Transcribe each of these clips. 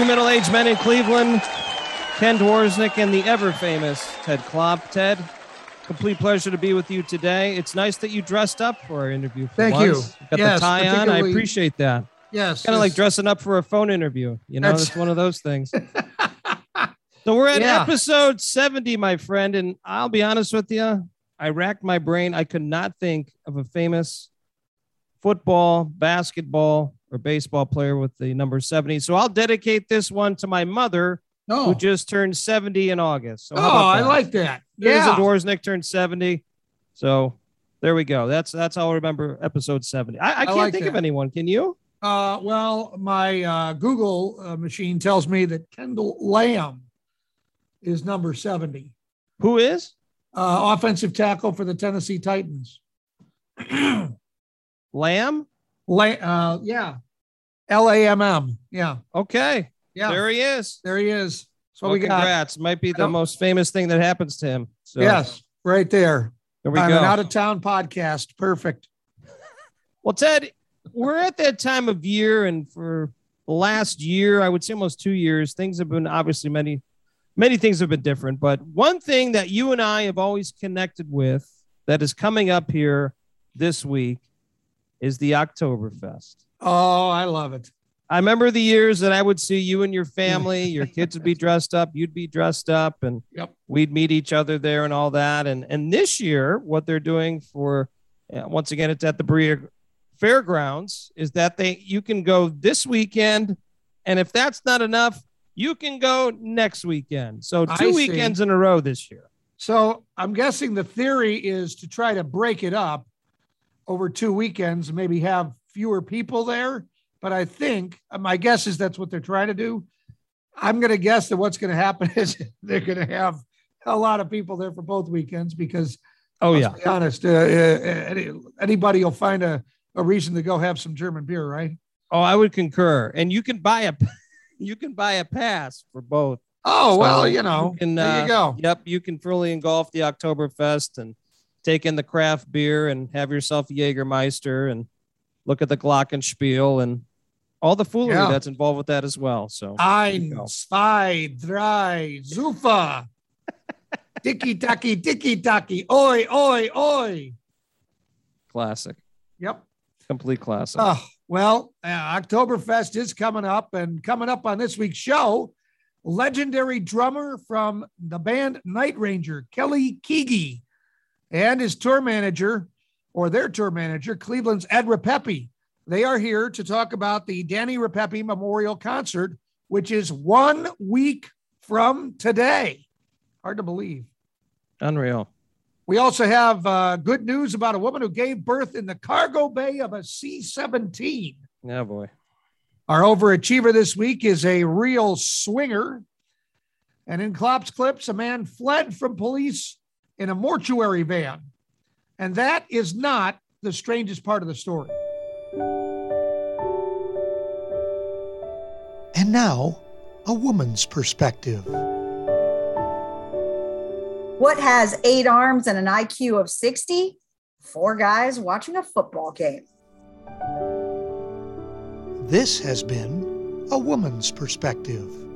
Two middle aged men in Cleveland, Ken Dworsnik and the ever famous Ted Klopp. Ted, complete pleasure to be with you today. It's nice that you dressed up for our interview. For Thank once. you. Got Yes, the tie on. I appreciate that. Yes. Kind of like dressing up for a phone interview. You know, it's one of those things. so we're at Yeah. episode 70, my friend. And I'll be honest with you, I racked my brain. I could not think of a famous football, basketball, or baseball player with the number 70. So I'll dedicate this one to my mother, who Oh, just turned 70 in August. So oh I like that. Yeah. Dworsnik turned 70. So there we go. That's that's how I remember episode 70. I, I can't like think of anyone. Can you? Uh, well, my uh, Google uh, machine tells me that Kendall Lamm is number 70, Who is? uh, offensive tackle for the Tennessee Titans. Lamm? Uh, yeah. L A M M. Yeah. Okay. Yeah. There, he is. There he is. So Well, we got. congrats. Might be the most famous thing that happens to him. So Yes. Right there. there we I'm go. an out of town podcast. Perfect. Well, Ted, we're at that time of year, and for the last year, I would say almost two years, things have been obviously many, many things have been different. But one thing that you and I have always connected with that is coming up here this week is the Oktoberfest. Oh, I love it. I remember the years that I would see you and your family, your kids would be dressed up, you'd be dressed up, and Yep. we'd meet each other there and all that. And and this year, what they're doing for uh, once again, it's at the Berea Fairgrounds, is that they you can go this weekend, and if that's not enough, you can go next weekend. So I two see. weekends in a row this year. So I'm guessing the theory is to try to break it up over two weekends, and maybe have fewer people there. But I think uh, my guess is that's what they're trying to do. I'm going to guess that what's going to happen is they're going to have a lot of people there for both weekends because, Oh let's yeah, be honest, uh, uh, any, anybody will find a, a reason to go have some German beer, right? oh I would concur. And you can buy a you can buy a pass for both. Oh So well, you know, you can, there uh, you go. Yep, you can fully engulf the Oktoberfest and take in the craft beer and have yourself a Jägermeister and look at the Glockenspiel and all the foolery Yeah. that's involved with that as well. So Ein, zwei, drei, super. Dicky tacky, dicky tacky, oi, oi, oi. classic, Yep. complete classic. Oh, well, uh, Oktoberfest is coming up, and coming up on this week's show, legendary drummer from the band Night Ranger, Kelly Keagy, and his tour manager, or their tour manager, Cleveland's Ed Repepe. They are here to talk about the Danny Repepe Memorial Concert, which is one week from today. Hard to believe. Unreal. We also have uh, good news about a woman who gave birth in the cargo bay of a C 17. Yeah, boy. Our overachiever this week is a real swinger. And in Klopp's clips, a man fled from police in a mortuary van. And that is not the strangest part of the story. And now, a woman's perspective. What has eight arms and an IQ of 60? Four guys watching a football game. This has been a woman's perspective.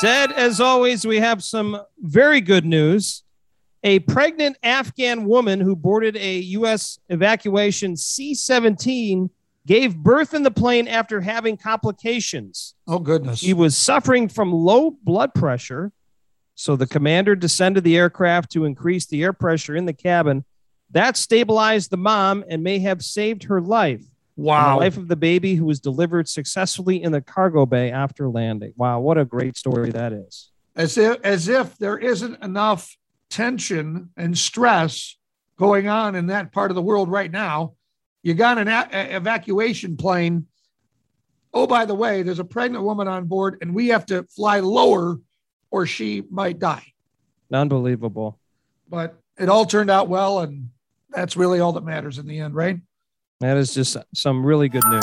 Ted, as always, we have some very good news. A pregnant Afghan woman who boarded a U.S. evacuation C 17 gave birth in the plane after having complications. Oh, goodness. He was suffering from low blood pressure. So the commander descended the aircraft to increase the air pressure in the cabin. That stabilized the mom and may have saved her life. And wow. The life of the baby who was delivered successfully in the cargo bay after landing. Wow, what a great story that is. As if, as if there isn't enough tension and stress going on in that part of the world right now. You got an a- a- evacuation plane. Oh, by the way, there's a pregnant woman on board, and we have to fly lower or she might die. Unbelievable. But it all turned out well, and that's really all that matters in the end, right? That is just some really good news.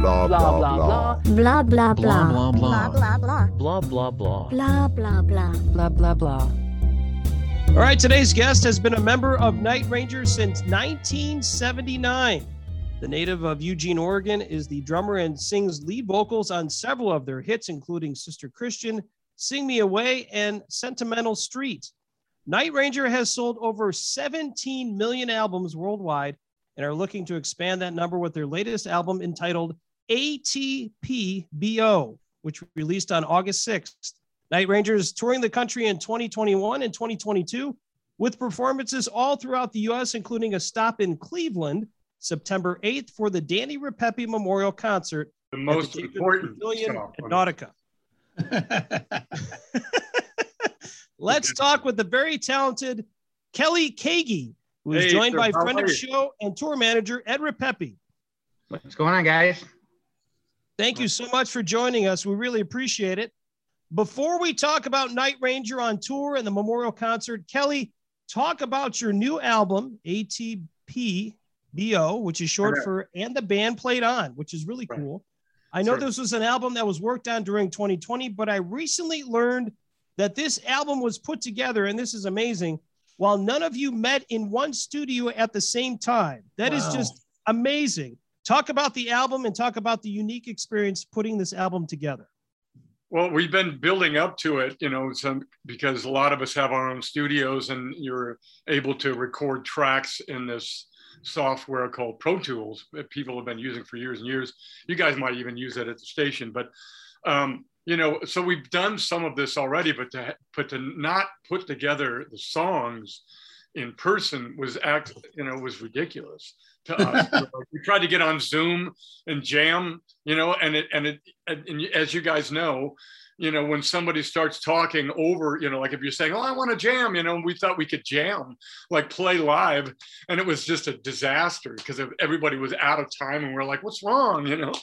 blah, blah blah blah Blah blah blah. blah blah blah blah blah. blah blah blah Blah blah blah. blah blah blah All right, today's guest has been a member of Night Ranger since 1979. The native of Eugene, Oregon, is the drummer and sings lead vocals on several of their hits, including Sister Christian, Sing Me Away, and Sentimental Street. Night Ranger has sold over 17 million albums worldwide and are looking to expand that number with their latest album entitled ATBPO, which released on August 6th. Night Ranger is touring the country in 2021 and 2022 with performances all throughout the US, including a stop in Cleveland September 8th for the Danny Repepe Memorial Concert The most the important Pavilion song at on Nautica. Let's talk with the very talented Kelly Keagy, who is Hey, joined sir, by friend of the show and tour manager Ed Repepe. What's going on, guys? Thank you so much for joining us. We really appreciate it. Before we talk about Night Ranger on tour and the memorial concert, Kelly, talk about your new album, ATBPO, which is short Okay. for And the Band Played On, which is really Right. cool. I know Sure. this was an album that was worked on during 2020, but I recently learned that this album was put together, and this is amazing, while none of you met in one studio at the same time. That is Wow. just amazing. Talk about the album and talk about the unique experience putting this album together. Well, we've been building up to it, you know, some because a lot of us have our own studios and you're able to record tracks in this software called Pro Tools that people have been using for years and years. You guys might even use it at the station, but um, you know, so we've done some of this already, but to but to not put together the songs in person was act, you know, was ridiculous to us. we tried to get on Zoom and jam, you know, and it and it and, and as you guys know, you know, when somebody starts talking over, you know, like if you're saying, "Oh, I want to jam," you know, we thought we could jam, like play live, and it was just a disaster because everybody was out of time, and we're like, "What's wrong?" You know.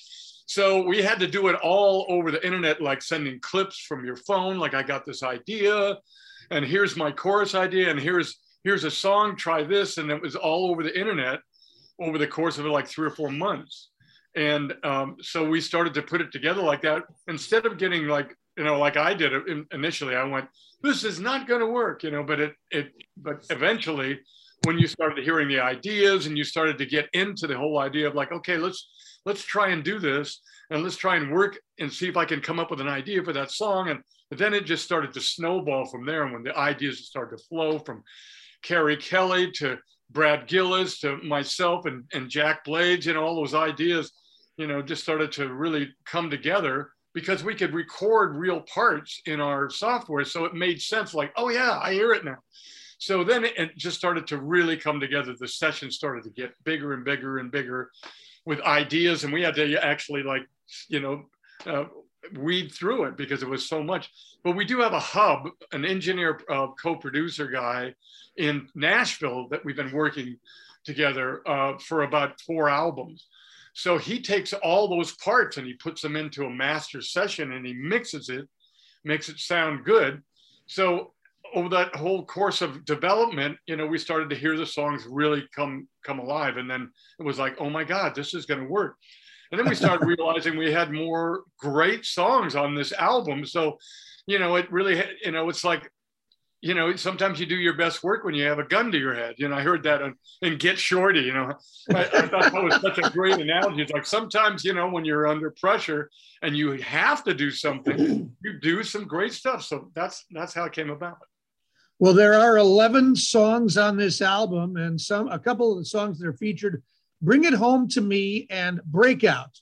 So we had to do it all over the internet, like sending clips from your phone. Like I got this idea, and here's my chorus idea, and here's here's a song. Try this, and it was all over the internet over the course of like three or four months. And um, so we started to put it together like that. Instead of getting like, you know, like I did initially, I went, this is not going to work, you know, but it, it, but eventually when you started hearing the ideas and you started to get into the whole idea of like, okay, let's, let's try and do this and let's try and work and see if I can come up with an idea for that song. And then it just started to snowball from there. And when the ideas started to flow from Kerri Kelli to Brad Gillis to myself and, and Jack Blades, you know, all those ideas, you know, just started to really come together because we could record real parts in our software. So it made sense like, oh, yeah, I hear it now. So then it, just started to really come together. The session started to get bigger and bigger and bigger with ideas. And we had to actually, like, you know, uh, weed through it because it was so much. But we do have a hub, an engineer uh, co producer guy in Nashville that we've been working together uh, for about four albums. So he takes all those parts and he puts them into a master session and he mixes it, makes it sound good. So over that whole course of development, you know, we started to hear the songs really come come alive, and then it was like, oh my God, this is going to work. And then we started realizing we had more great songs on this album. So, you know, it really, you know, it's like you know, sometimes you do your best work when you have a gun to your head. You know, I heard that in, in Get Shorty, you know, I, I thought that was such a great analogy. It's like sometimes, you know, when you're under pressure and you have to do something, you do some great stuff. So that's, that's how it came about. Well, there are 11 songs on this album, and some a couple of the songs that are featured Bring It Home to Me and Breakout.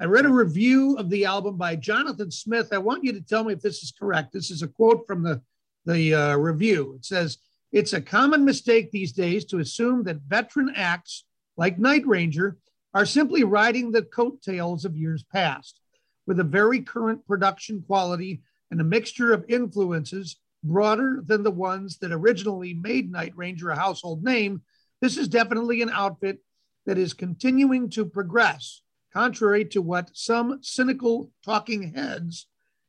I read a review of the album by Jonathan Smith. I want you to tell me if this is correct. This is a quote from the, the uh, review. It says, It's a common mistake these days to assume that veteran acts like Night Ranger are simply riding the coattails of years past. With a very current production quality and a mixture of influences broader than the ones that originally made Night Ranger a household name, this is definitely an outfit that is continuing to progress, contrary to what some cynical talking heads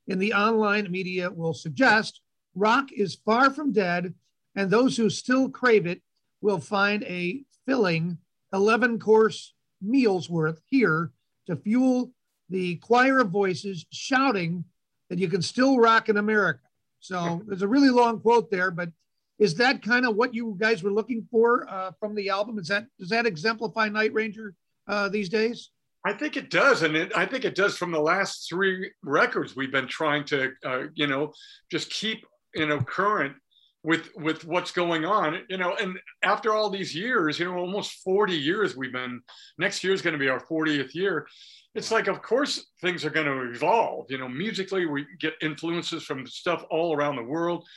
in the online media will suggest. Rock is far from dead, and those who still crave it will find a filling 11 course meals worth here to fuel the choir of voices shouting that you can still rock in America. So there's a really long quote there, but is that kind of what you guys were looking for uh, from the album? Is that does that exemplify Night Ranger uh, these days? I think it does, and it, I think it does from the last three records. We've been trying to, uh, you know, just keep you know current with with what's going on, you know. And after all these years, you know, almost forty years we've been. Next year is going to be our fortieth year. It's like, of course, things are going to evolve. You know, musically, we get influences from stuff all around the world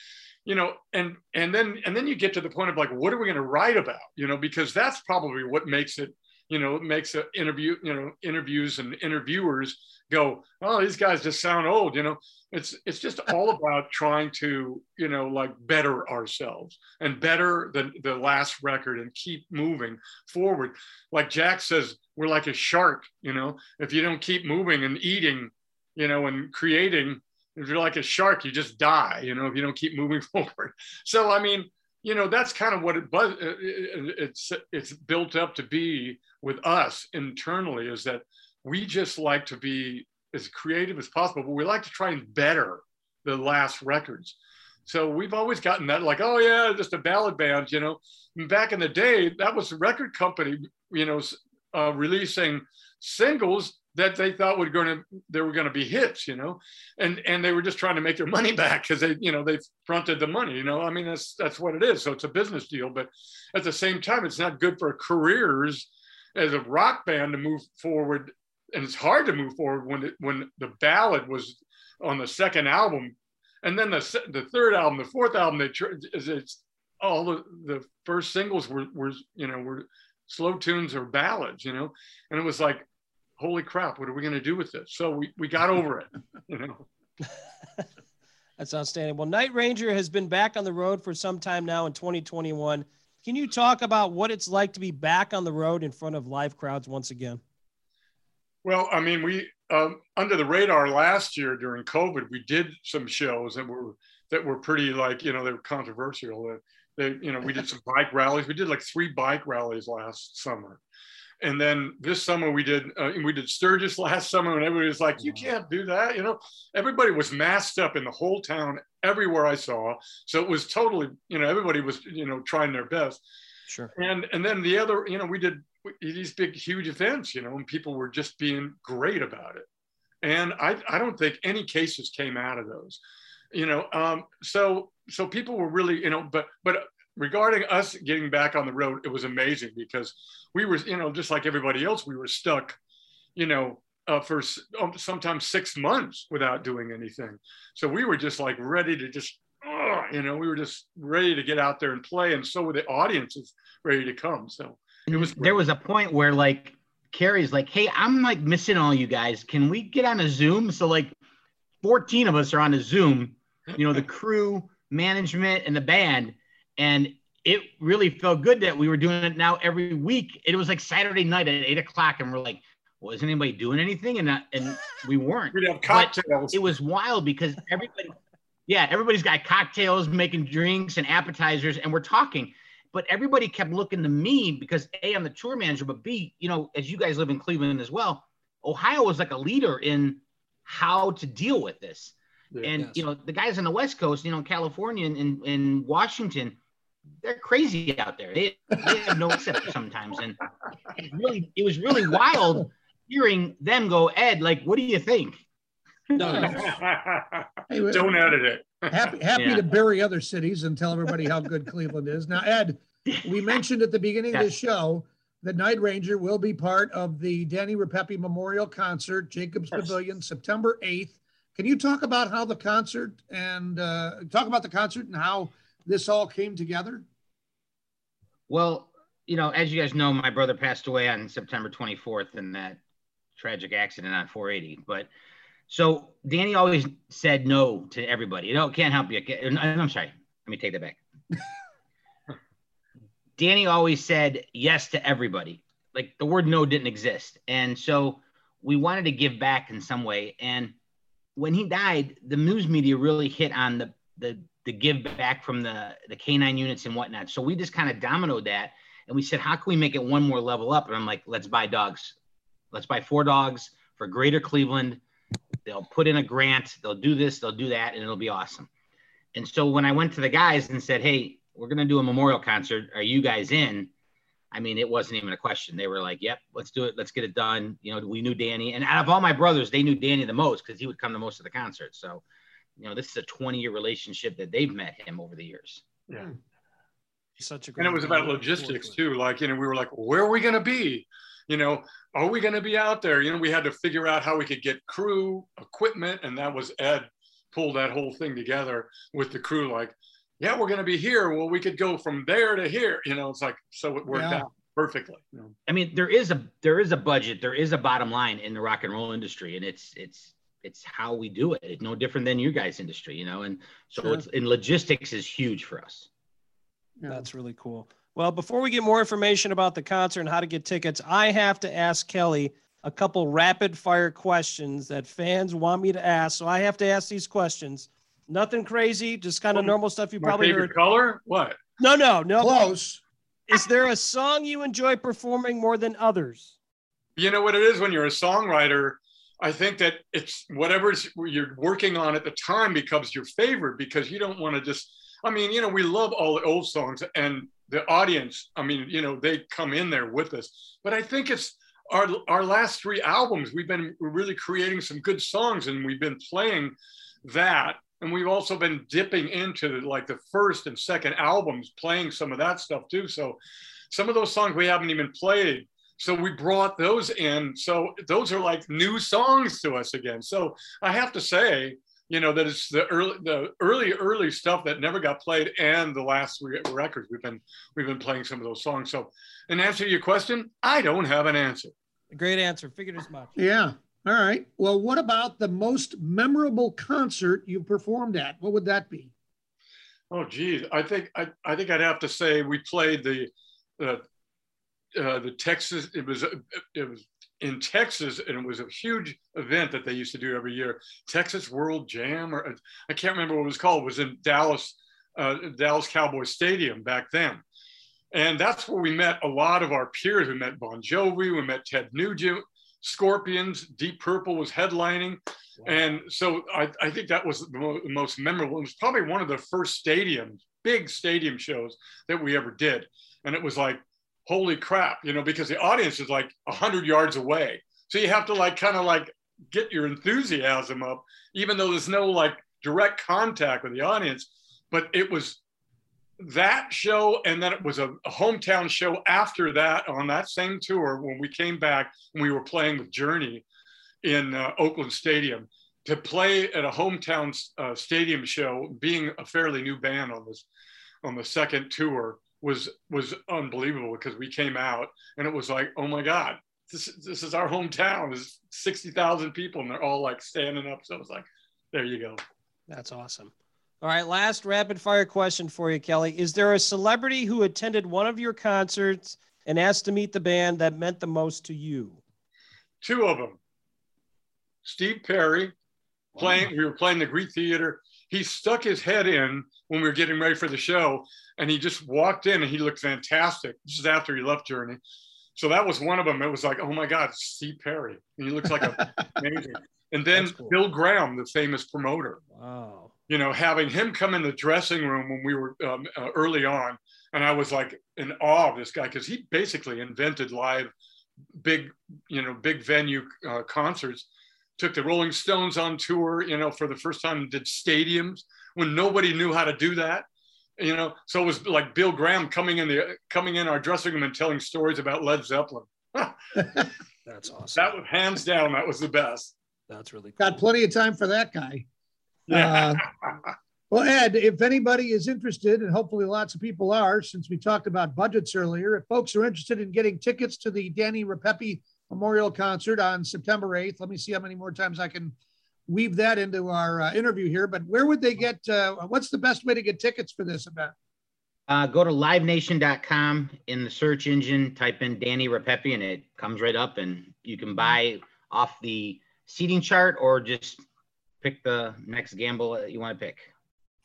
you know and and then and then you get to the point of like what are we going to write about you know because that's probably what makes it you know it makes an interview you know interviews and interviewers go oh these guys just sound old you know? It's it's just all about trying to you know like better ourselves and better than the last record and keep moving forward. Like jack says we're like a shark you know? If you don't keep moving and eating you know and creating if you're like a shark you just die you know if you don't keep moving forward. So i mean you know that's kind of what it but uh, uh, uh, it's it's built up to be with us internally is that we just like to be as creative as possible but we like to try and better the last records. So we've always gotten that like oh yeah just a ballad band you know. Back in the day that was the record company you know uh, releasing singles that they thought were going to they were going to be hits you know? And and they were just trying to make their money back because they you know they fronted the money you know? I mean that's that's what it is. So it's a business deal but at the same time it's not good for careers as a rock band to move forward and it's hard to move forward when it, when the ballad was on the second album. And then the the third album the fourth album they it's all the, the first singles were were you know were slow tunes or ballads you know? And it was like holy crap, what are we going to do with this? So we, we got over it, you know. That's outstanding. Well, Night Ranger has been back on the road for some time now in 2021. Can you talk about what it's like to be back on the road in front of live crowds once again? Well, I mean, we um, under the radar last year during COVID, we did some shows that were that were pretty like you know they were controversial. They, you know, we did some bike rallies. We did like three bike rallies last summer, and then this summer we did uh, we did Sturgis last summer, and everybody was like, "You can't do that," you know. Everybody was masked up in the whole town, everywhere I saw. So it was totally, you know, everybody was, you know, trying their best. Sure. And and then the other, you know, we did these big, huge events, you know, and people were just being great about it. And I I don't think any cases came out of those, you know. Um, so so people were really, you know, but but regarding us getting back on the road, it was amazing because we were, you know, just like everybody else, we were stuck, you know, uh, for um, sometimes six months without doing anything. So we were just like ready to just, uh, you know, we were just ready to get out there and play. And so were the audiences ready to come. So it was. Great. There was a point where like Kerri's like, hey, I'm like missing all you guys. Can we get on a Zoom? So like 14 of us are on a Zoom, you know, the crew, management, and the band and it really felt good that we were doing it now every week. It was like Saturday night at eight o'clock, and we're like, well, isn't anybody doing anything? And uh, and we weren't. we have cocktails. But it was wild because everybody, yeah, everybody's got cocktails, making drinks and appetizers, and we're talking. But everybody kept looking to me because a, I'm the tour manager, but b, you know, as you guys live in Cleveland as well, Ohio was like a leader in how to deal with this. Yeah, and yes. you know, the guys on the West Coast, you know, California and in, in Washington they're crazy out there. They, they have no accept sometimes, and it really it was really wild hearing them go. Ed, like, what do you think? No, hey, don't edit it. happy happy yeah. to bury other cities and tell everybody how good Cleveland is. Now, Ed, we mentioned at the beginning of the show that Night Ranger will be part of the Danny Repepe Memorial Concert, Jacobs yes. Pavilion, September 8th. Can you talk about how the concert and uh, talk about the concert and how this all came together? Well, you know, as you guys know, my brother passed away on September 24th in that tragic accident on 480. But so Danny always said no to everybody. You know, can't help you. I'm sorry. Let me take that back. Danny always said yes to everybody. Like the word no didn't exist. And so we wanted to give back in some way. And when he died, the news media really hit on the the the give back from the the canine units and whatnot. So we just kind of dominoed that, and we said, how can we make it one more level up? And I'm like, let's buy dogs. Let's buy four dogs for Greater Cleveland. They'll put in a grant. They'll do this. They'll do that, and it'll be awesome. And so when I went to the guys and said, hey, we're gonna do a memorial concert. Are you guys in? I mean, it wasn't even a question. They were like, "Yep, let's do it. Let's get it done." You know, we knew Danny, and out of all my brothers, they knew Danny the most because he would come to most of the concerts. So, you know, this is a 20 year relationship that they've met him over the years. Yeah. Hmm. Such a great And it was about logistics too. Like, you know, we were like, where are we going to be? You know, are we going to be out there? You know, we had to figure out how we could get crew, equipment, and that was Ed pulled that whole thing together with the crew. Like, yeah, we're going to be here. Well, we could go from there to here. You know, it's like so it worked Yeah. out perfectly. You know? I mean, there is a there is a budget, there is a bottom line in the rock and roll industry, and it's it's it's how we do it. It's no different than you guys' industry, you know. And so Sure. it's in logistics is huge for us. That's really cool. Well, before we get more information about the concert and how to get tickets, I have to ask Kelly a couple rapid fire questions that fans want me to ask. So I have to ask these questions. Nothing crazy, just kind of oh, Well, normal stuff you My probably favorite heard. color? What? No, no, no. Close. Is there a song you enjoy performing more than others? You know what it is when you're a songwriter. I think that it's whatever you're working on at the time becomes your favorite because you don't want to just. I mean, you know, we love all the old songs and the audience. I mean, you know, they come in there with us. But I think it's our our last three albums. We've been really creating some good songs, and we've been playing that. And we've also been dipping into like the first and second albums, playing some of that stuff too. So some of those songs we haven't even played so we brought those in so those are like new songs to us again so i have to say you know that it's the early the early early stuff that never got played and the last three records we've been we've been playing some of those songs so in answer to your question i don't have an answer Great answer. Figured as much. Yeah. All right. Well, what about the most memorable concert you performed at? What would that be? oh geez i think i, I think i'd have to say we played the uh, uh, the texas it was it was in Texas, and it was a huge event that they used to do every year. Texas World Jam, or I can't remember what it was called. It was in Dallas, uh, Dallas Cowboy Stadium back then, and that's where we met a lot of our peers. We met Bon Jovi, we met Ted Nugent, Scorpions, Deep Purple was headlining, and so I, I think that was the, mo- the most memorable. It was probably one of the first stadiums, big stadium shows that we ever did, and it was like holy crap, you know, because the audience is like 100 yards away. So you have to like kind of like get your enthusiasm up, even though there's no like direct contact with the audience. But it was that show, and then it was a, a hometown show after that on that same tour when we came back and we were playing with Journey in uh, Oakland Stadium. To play at a hometown uh, stadium show, being a fairly new band on this on the second tour, was was unbelievable because we came out and it was like, oh my God, this this is our hometown. There's sixty thousand people and they're all like standing up. So it was like, there you go. That's awesome. All right, last rapid fire question for you, Kelly. Is there a celebrity who attended one of your concerts and asked to meet the band that meant the most to you? Two of them. Steve Perry playing. We were playing the Greek Theater. He stuck his head in when we were getting ready for the show, and he just walked in and he looked fantastic. This is after he left Journey. So that was one of them. It was like, oh my God, Steve Perry. And he looks like a amazing. And then cool. Bill Graham, the famous promoter, Wow. you know, having him come in the dressing room when we were um, uh, early on. And I was like in awe of this guy because he basically invented live, big, you know, big venue uh, concerts. Took the Rolling Stones on tour, you know, for the first time, did stadiums when nobody knew how to do that you know so it was like bill graham coming in the coming in our dressing room and telling stories about led zeppelin That's awesome. that was hands down that was the best That's really cool. Got plenty of time for that guy. yeah Uh, well, Ed, if anybody is interested, and hopefully lots of people are, since we talked about budgets earlier, if folks are interested in getting tickets to the Danny Rapepi Memorial Concert on September 8th, let me see how many more times I can weave that into our uh, interview here. But where would they get, uh, what's the best way to get tickets for this event? Uh, go to livenation.com in the search engine, type in Danny Rapepi, and it comes right up, and you can buy off the seating chart or just pick the next gamble that you want to pick.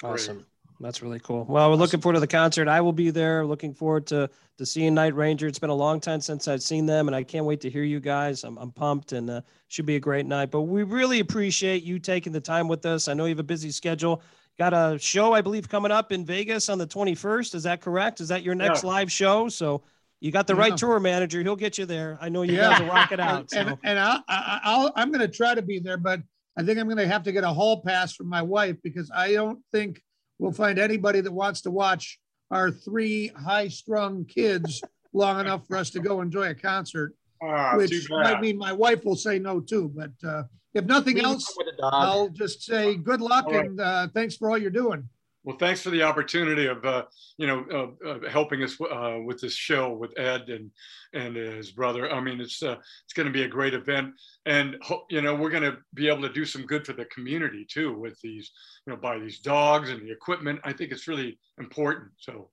Awesome. That's really cool. Well, we're looking forward to the concert. I will be there. Looking forward to to seeing Night Ranger. It's been a long time since I've seen them, and I can't wait to hear you guys. I'm, I'm pumped, and uh, should be a great night. But we really appreciate you taking the time with us. I know you have a busy schedule. Got a show, I believe, coming up in Vegas on the 21st. Is that correct? Is that your next Yeah. live show? So, You got the Yeah. right tour manager. He'll get you there. I know you Yeah. guys will rock it out. And, So. and I, I, I'll, I'm going to try to be there, but I think I'm going to have to get a hall pass from my wife because I don't think we'll find anybody that wants to watch our three high strung kids long enough for us to go enjoy a concert, Ah, which I mean my wife will say no too. But uh, if nothing Maybe else, with a dog. I'll just say good luck All right. and uh, thanks for all you're doing. Well, thanks for the opportunity of, uh, you know, uh, uh, helping us uh, with this show with Ed and and his brother. I mean, it's uh, it's going to be a great event, and you know, we're going to be able to do some good for the community too with these, you know, by these dogs and the equipment. I think it's really important. So,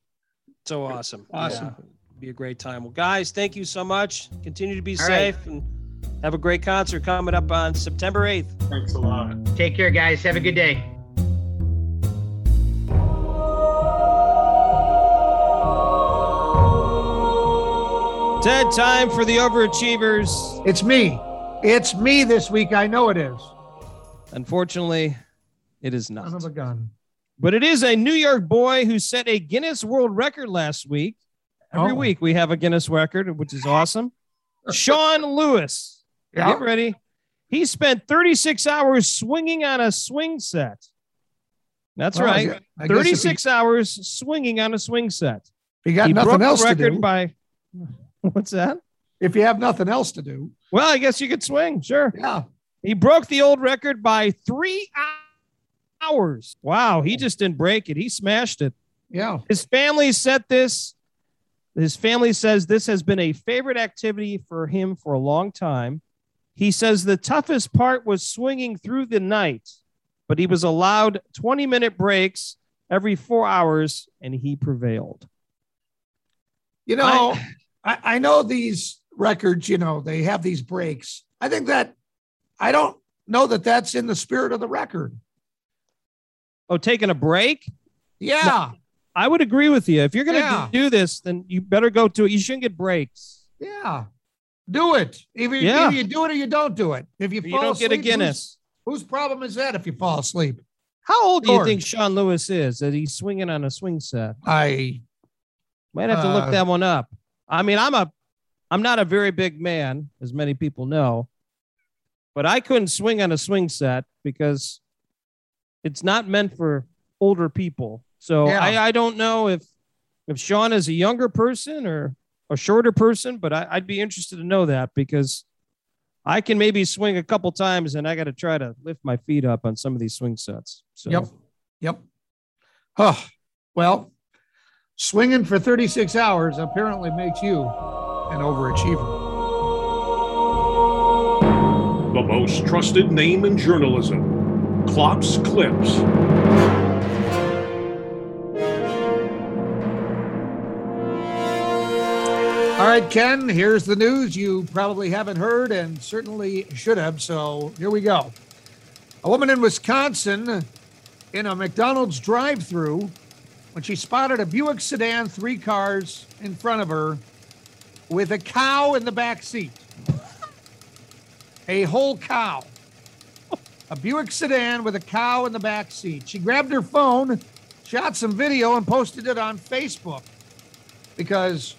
So awesome. Awesome. Yeah, be a great time. Well, guys, thank you so much. Continue to be All right. safe and have a great concert coming up on September 8th. thanks a lot. Take care, guys. Have a good day. Ted, time for the overachievers. It's me. It's me this week. I know it is. Unfortunately, it is Son of not. a gun. But it is a New York boy who set a Guinness World Record last week. Every Oh. week we have a Guinness record, which is awesome. Sean Lewis. Yeah. Get ready. He spent 36 hours swinging on a swing set. That's Well, I right. I guess if 36 hours swinging on a swing set. You got he broke nothing the else to record do. by what's that? if you have nothing else to do. Well, I guess you could swing. Sure. Yeah. He broke the old record by three hours. Wow. He just didn't break it. He smashed it. Yeah. His family said this. His family says this has been a favorite activity for him for a long time. He says the toughest part was swinging through the night, but he was allowed 20 minute breaks every four hours and he prevailed. You know, I, I know these records, you know, they have these breaks. I think that I don't know that that's in the spirit of the record. Oh, taking a break? Yeah. I would agree with you. If you're going to Yeah. do this, then you better go to it. You shouldn't get breaks. Yeah. Do it. Either, Yeah. either you do it or you don't do it. If you You fall don't get a Guinness. Whose, whose problem is that if you fall asleep? How old do you think Sean Lewis is that he's swinging on a swing set? I Might have to look Uh, that one up. I mean, I'm a, I'm not a very big man, as many people know, but I couldn't swing on a swing set because it's not meant for older people. So Yeah. I, I don't know if, if Sean is a younger person or a shorter person, but I, I'd be interested to know that because I can maybe swing a couple times and I got to try to lift my feet up on some of these swing sets. So Yep. Yep. Oh, well, swinging for 36 hours apparently makes you an overachiever. The most trusted name in journalism. Klopp's Clips. All right, Ken, here's the news you probably haven't heard and certainly should have. So here we go. A woman in Wisconsin in a McDonald's drive through when she spotted a Buick sedan, three cars in front of her, with a cow in the back seat. A whole cow. A Buick sedan with a cow in the back seat. She grabbed her phone, shot some video, and posted it on Facebook because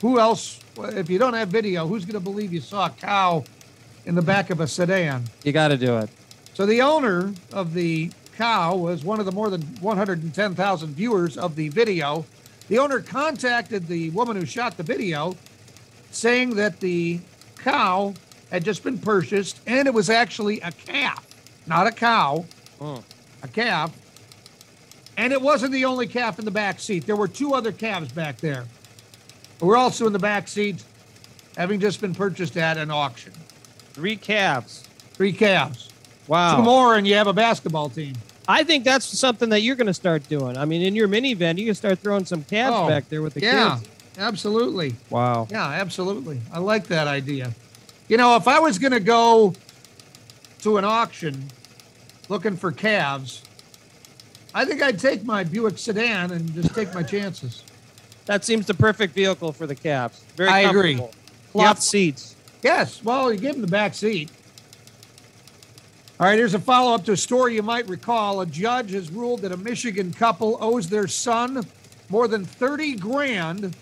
who else, if you don't have video, who's going to believe you saw a cow in the back of a sedan? you got to do it. So the owner of the cow was one of the more than 110,000 viewers of the video. The owner contacted the woman who shot the video saying that the cow had just been purchased and it was actually a calf, not a cow, Oh. a calf. And it wasn't the only calf in the back seat. There were two other calves back there. were also in the back seat, having just been purchased at an auction. Three calves. Three calves. Wow. Two more, and you have a basketball team. I think that's something that you're going to start doing. I mean, in your minivan, you can start throwing some calves Oh, back there with the yeah, kids. Yeah, absolutely. Wow. Yeah, absolutely. I like that idea. You know, if I was going to go to an auction looking for calves, I think I'd take my Buick sedan and just take my chances. That seems the perfect vehicle for the calves. Very I agree. Cloth Yep. seats. Yes, well, you give them the back seat. All right, here's a follow up to a story you might recall. A judge has ruled that a Michigan couple owes their son more than 30 grand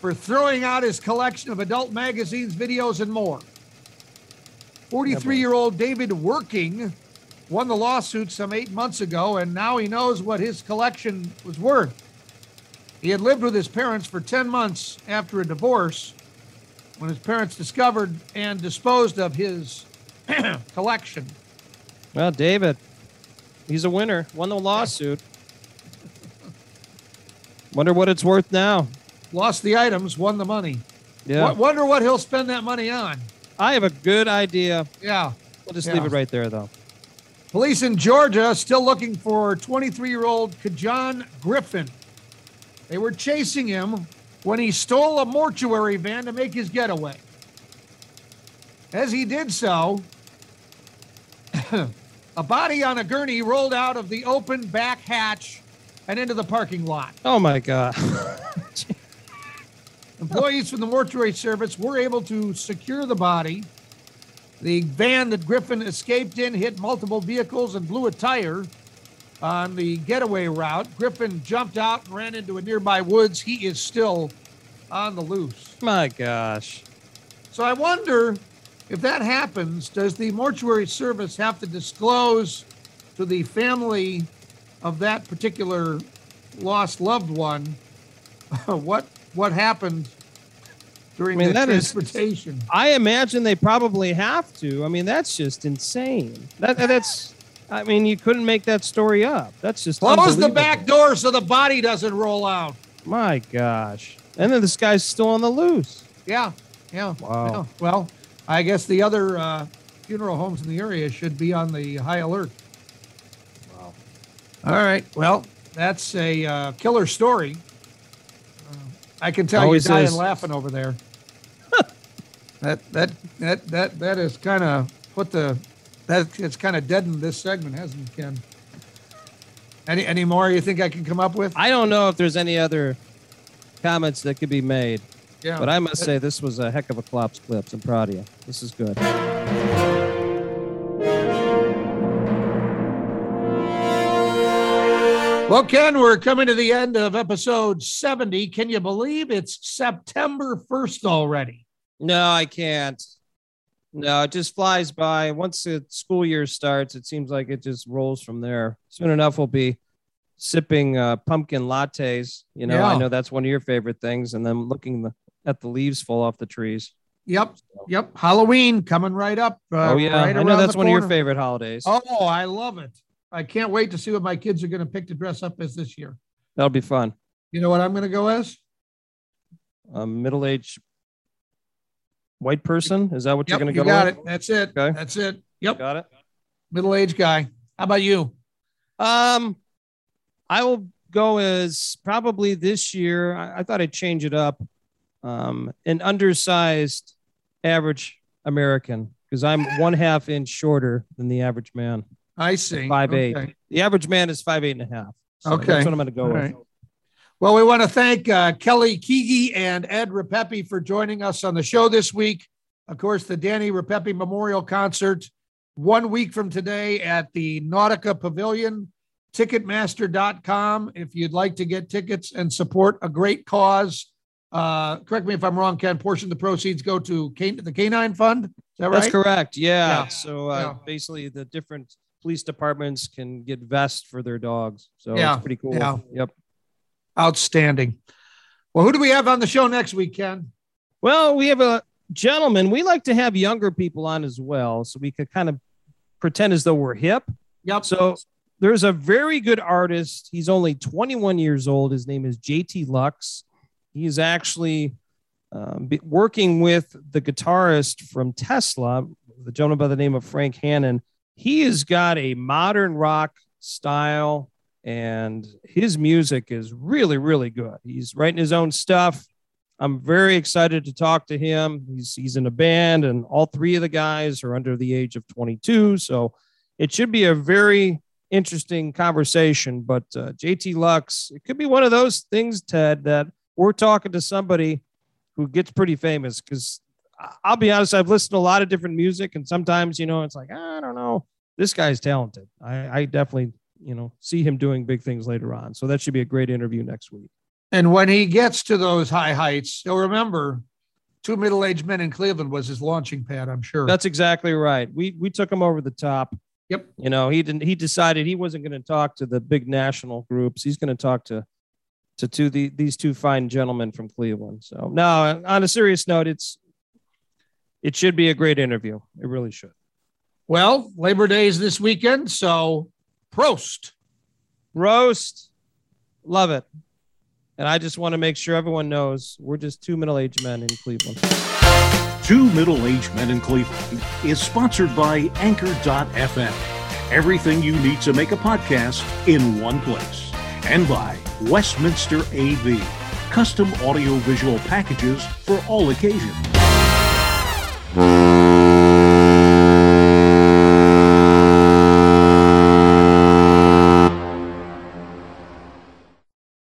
for throwing out his collection of adult magazines, videos, and more. 43 year old David Werking won the lawsuit some eight months ago, and now he knows what his collection was worth. He had lived with his parents for 10 months after a divorce when his parents discovered and disposed of his collection. Well, David, he's a winner. Won the lawsuit. Wonder what it's worth now. Lost the items, won the money. Yeah. Wo- Wonder what he'll spend that money on. I have a good idea. Yeah. We'll just Yeah. leave it right there, though. Police in Georgia still looking for 23 year old Kajan Griffin. They were chasing him when he stole a mortuary van to make his getaway. As he did so, a body on a gurney rolled out of the open back hatch and into the parking lot. Oh my God. Employees from the mortuary service were able to secure the body. The van that Griffin escaped in hit multiple vehicles and blew a tire on the getaway route. Griffin jumped out and ran into a nearby woods. He is still on the loose. my gosh. So I wonder if that happens, does the mortuary service have to disclose to the family of that particular lost loved one what what happened during I mean, the that is- transportation? I imagine they probably have to. I mean, that's just insane. That that's. I mean, you couldn't make that story up. That's just Close the back door so the body doesn't roll out. My gosh. And then this guy's still on the loose. Yeah, yeah. Wow. yeah. Well, I guess the other uh, funeral homes in the area should be on the high alert. Wow. All right. Well, that's a uh, killer story. Uh, I can tell Always you're dying is. laughing over there. that that that that that is kind of put the that it's kind of deadened this segment, hasn't it, Ken? Any any more you think I can come up with? I don't know if there's any other comments that could be made, Yeah. but I must say this was a heck of a Klopp's Clips. I'm proud of you. This is good. Well, Ken, we're coming to the end of episode 70. Can you believe it's September 1st already? No, I can't. No, it just flies by. Once the school year starts, it seems like it just rolls from there. Soon enough, we'll be sipping uh, pumpkin lattes. You know, I know that's one of your favorite things, and then looking the, at the leaves fall off the trees. Yep. Yep. Halloween coming right up. Uh, oh yeah, right I know that's one of your favorite holidays. Oh, I love it. I can't wait to see what my kids are going to pick to dress up as this year. That'll be fun. You know what I'm going to go as? A middle-aged white person. Is that what Yep, you're going to you go? got with? it. That's it. Okay. That's it. Yep. Got it. Middle-aged guy. How about you? Um, I will go as probably this year. I, I thought I'd change it up. Um, an undersized average American because I'm one half inch shorter than the average man. I see. Five eight. The average man is five eight and a half. So Okay. that's what I'm going to go All with. right. Well, we want to thank uh, Kelly Keagy and Ed Repepi for joining us on the show this week. Of course, the Danny Repepi Memorial Concert one week from today at the Nautica Pavilion, Ticketmaster.com. If you'd like to get tickets and support a great cause, uh, correct me if I'm wrong, Ken. Portion of the proceeds go to Can- the Canine Fund. Is that right? That's correct. Yeah. Yeah. So uh, Yeah. basically, the different police departments can get vests for their dogs. So Yeah. it's pretty cool. Yeah. Yep. Outstanding. Well, who do we have on the show next week, Ken? Well, we have a gentleman. We like to have younger people on as well, so we could kind of pretend as though we're hip. Yep. So there's a very good artist. He's only 21 years old. His name is JT Lux. He's actually um, working with the guitarist from Tesla, the gentleman by the name of Frank Hannon. He has got a modern rock style, and his music is really, really good. He's writing his own stuff. I'm very excited to talk to him. He's he's in a band, and all three of the guys are under the age of 22, so it should be a very interesting conversation. But uh, JT Lux, it could be one of those things, Ted, that we're talking to somebody who gets pretty famous. Because I'll be honest, I've listened to a lot of different music, and sometimes you know it's like ah, I don't know, this guy's talented. I, I definitely you know see him doing big things later on. So that should be a great interview next week. And when he gets to those high heights, he'll remember two middle-aged men in Cleveland was his launching pad, I'm sure. That's exactly right. We we took him over the top. Yep. You know, he didn't. He decided he wasn't going to talk to the big national groups. He's going to talk to to two the, these two fine gentlemen from Cleveland. So no, on a serious note, it's it should be a great interview. It really should. well, Labor Day is this weekend, so Prost. Roast, love it. And I just want to make sure everyone knows we're just two middle-aged men in Cleveland. Two Middle Aged Men in Cleveland is sponsored by Anchor.fm. Everything you need to make a podcast in one place and by Westminster AV, custom audio-visual packages for all occasions.